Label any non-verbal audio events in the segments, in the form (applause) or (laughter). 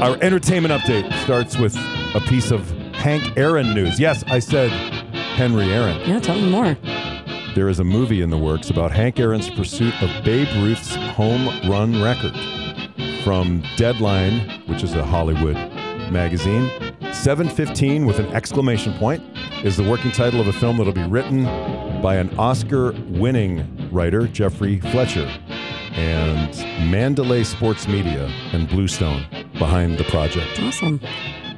Our entertainment update starts with a piece of Hank Aaron news. Yes, I said Henry Aaron. Yeah, tell me more. There is a movie in the works about Hank Aaron's pursuit of Babe Ruth's home run record. From Deadline, which is a Hollywood magazine, 715 with an exclamation point is the working title of a film that'll be written by an Oscar winning writer, Geoffrey Fletcher, and Mandalay Sports Media and Bluestone behind the project. Awesome.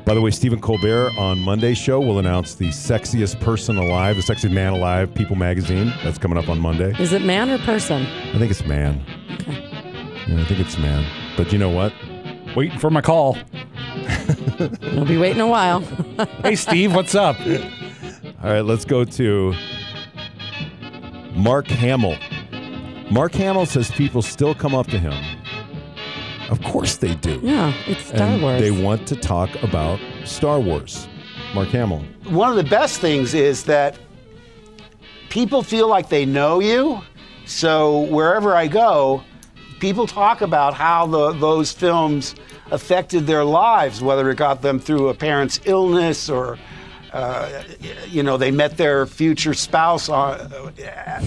By the way, Stephen Colbert on Monday's show will announce the sexiest person alive, the sexiest man alive, People magazine. That's coming up on Monday. Is it man or person? I think it's man. Okay. Yeah, I think it's man. But you know what? Waiting for my call. We'll be waiting a while. (laughs) Hey, Steve, what's up? All right, let's go to Mark Hamill. Mark Hamill says people still come up to him. Of course they do. yeah, it's Star and Wars. they want to talk about Star Wars. Mark Hamill. one of the best things is that people feel like they know you. So wherever I go, people talk about how the, those films affected their lives, whether it got them through a parent's illness or, uh, you know, they met their future spouse on,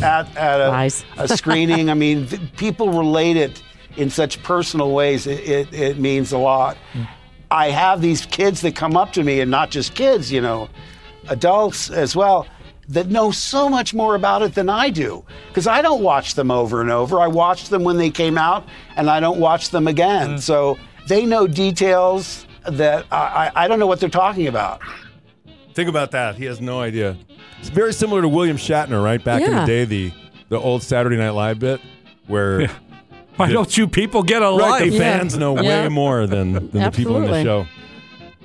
at, at a, a screening. I mean, th- (laughs) people relate it in such personal ways. It, it, it means a lot. I have these kids that come up to me, and not just kids, you know, adults as well, that know so much more about it than I do. Because I don't watch them over and over. I watched them when they came out, and I don't watch them again. Mm. So they know details that I, I, I don't know what they're talking about. Think about that. He has no idea. It's very similar to William Shatner, right? Back in the day, the the old Saturday Night Live bit where Why don't you people get a right, the life? Yeah. fans know Yeah. way more than, than the people in the Absolutely. show.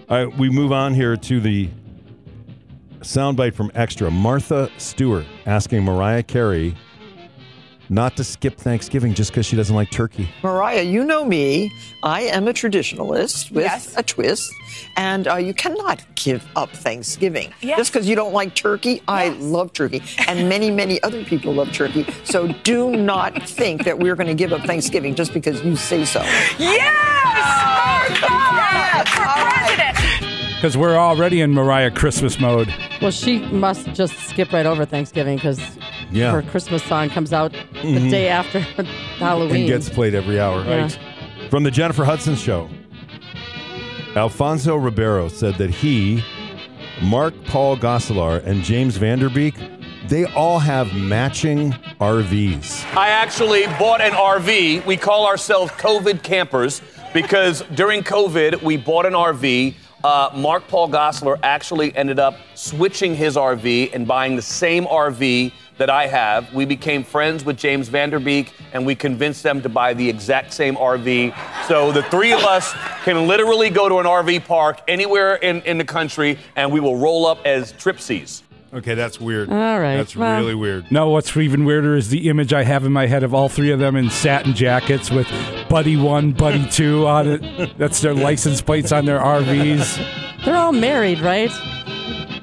All right, we move on here to the soundbite from Extra. Martha Stewart asking Mariah Carey not to skip Thanksgiving just because she doesn't like turkey. Mariah, you know me. I am a traditionalist with Yes. a twist, and uh, you cannot give up Thanksgiving Yes. just because you don't like turkey. I love turkey, and many, many other people love turkey. So do not think that we're going to give up Thanksgiving just because you say so. Yes! Oh, God! For president! Because we're already in Mariah Christmas mode. well, she must just skip right over Thanksgiving because Yeah. her Christmas song comes out the day after (laughs) Halloween. and gets played every hour. Yeah. Right. From the Jennifer Hudson show, Alfonso Ribeiro said that he, Mark Paul Gosselaar, and James Van Der Beek, they all have matching RVs. I actually bought an RV. We call ourselves COVID campers because during COVID, we bought an RV. Uh, Mark Paul Gosselaar actually ended up switching his RV and buying the same RV that I have. We became friends with James Van Der Beek and we convinced them to buy the exact same RV. So the three of us can literally go to an RV park anywhere in, in the country and we will roll up as tripsies. Okay, that's weird. All right, That's well- really weird. No, what's even weirder is the image I have in my head of all three of them in satin jackets with Buddy One, Buddy Two on it. That's their license plates on their RVs. They're all married, right?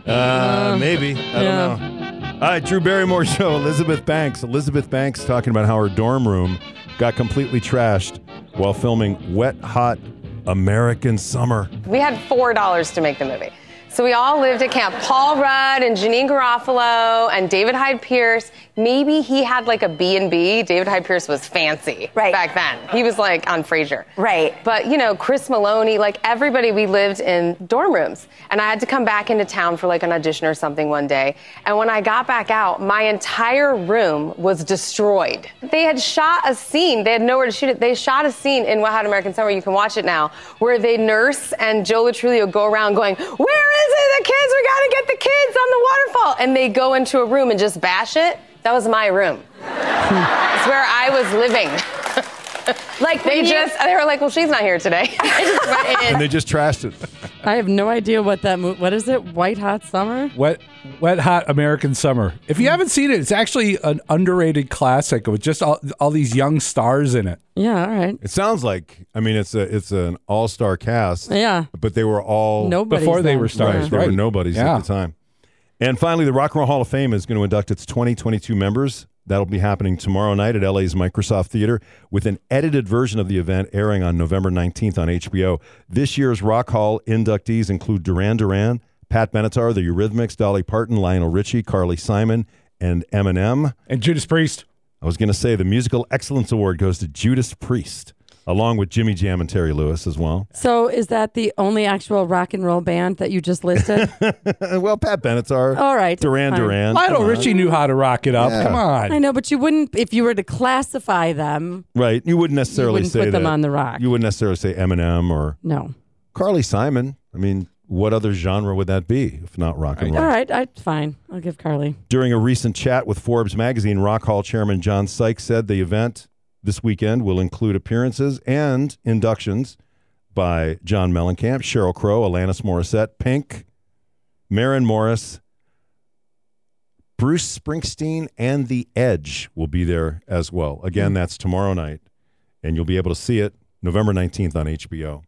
Uh, maybe. I yeah. don't know. All right, Drew Barrymore (laughs) show. Elizabeth Banks. Elizabeth Banks talking about how her dorm room got completely trashed while filming Wet Hot American Summer. We had four dollars to make the movie. So we all lived at camp. Paul Rudd and Janeane Garofalo and David Hyde Pierce. Maybe he had like a B and B. David Hyde Pierce was fancy Right. back then. He was like on Frasier. Right. But you know, Chris Meloni, like everybody, we lived in dorm rooms. And I had to come back into town for like an audition or something one day. And when I got back out, my entire room was destroyed. They had shot a scene. They had nowhere to shoot it. They shot a scene in Wet Hot American Summer. You can watch it now, where they nurse and Joe Lo Truglio go around going, "Where is it? The kids! We gotta get the kids on the waterfall!" And they go into a room and just bash it. That was my room. It's where I was living. Like They when you- just, they were like, well, she's not here today. I just went (laughs) in. And they just trashed it. I have no idea what that movie. What is it? White Hot Summer? Wet, wet, hot American summer. If you hmm. haven't seen it, it's actually an underrated classic with just all, all these young stars in it. Yeah, all right. It sounds like I mean it's a it's an all star cast. Yeah. But they were all Nobody Before they were stars, Right, they were nobodies Yeah. at the time. And finally, the Rock and Roll Hall of Fame is going to induct its 2022 members That'll be happening tomorrow night at LA's Microsoft Theater with an edited version of the event airing on November 19th on HBO. This year's Rock Hall inductees include Duran Duran, Pat Benatar, The Eurythmics, Dolly Parton, Lionel Richie, Carly Simon, and Eminem. And Judas Priest. I was going to say the Musical Excellence Award goes to Judas Priest, along with Jimmy Jam and Terry Lewis as well. So is that the only actual rock and roll band that you just listed? (laughs) well, Pat Benatar. All right, Duran fine. Duran. Lionel come on. Richie knew how to rock it up. Yeah. Come on. I know, but you wouldn't if you were to classify them. Right. You wouldn't necessarily wouldn't say put them on the rock. You wouldn't necessarily say Eminem or No. Carly Simon. I mean, what other genre would that be if not rock and roll? All right, I fine. I'll give Carly. During a recent chat with Forbes magazine, Rock Hall chairman John Sykes said the event this weekend will include appearances and inductions by John Mellencamp, Sheryl Crow, Alanis Morissette, Pink, Maren Morris, Bruce Springsteen, and The Edge will be there as well. Again, hmm. that's tomorrow night, and you'll be able to see it November 19th on HBO.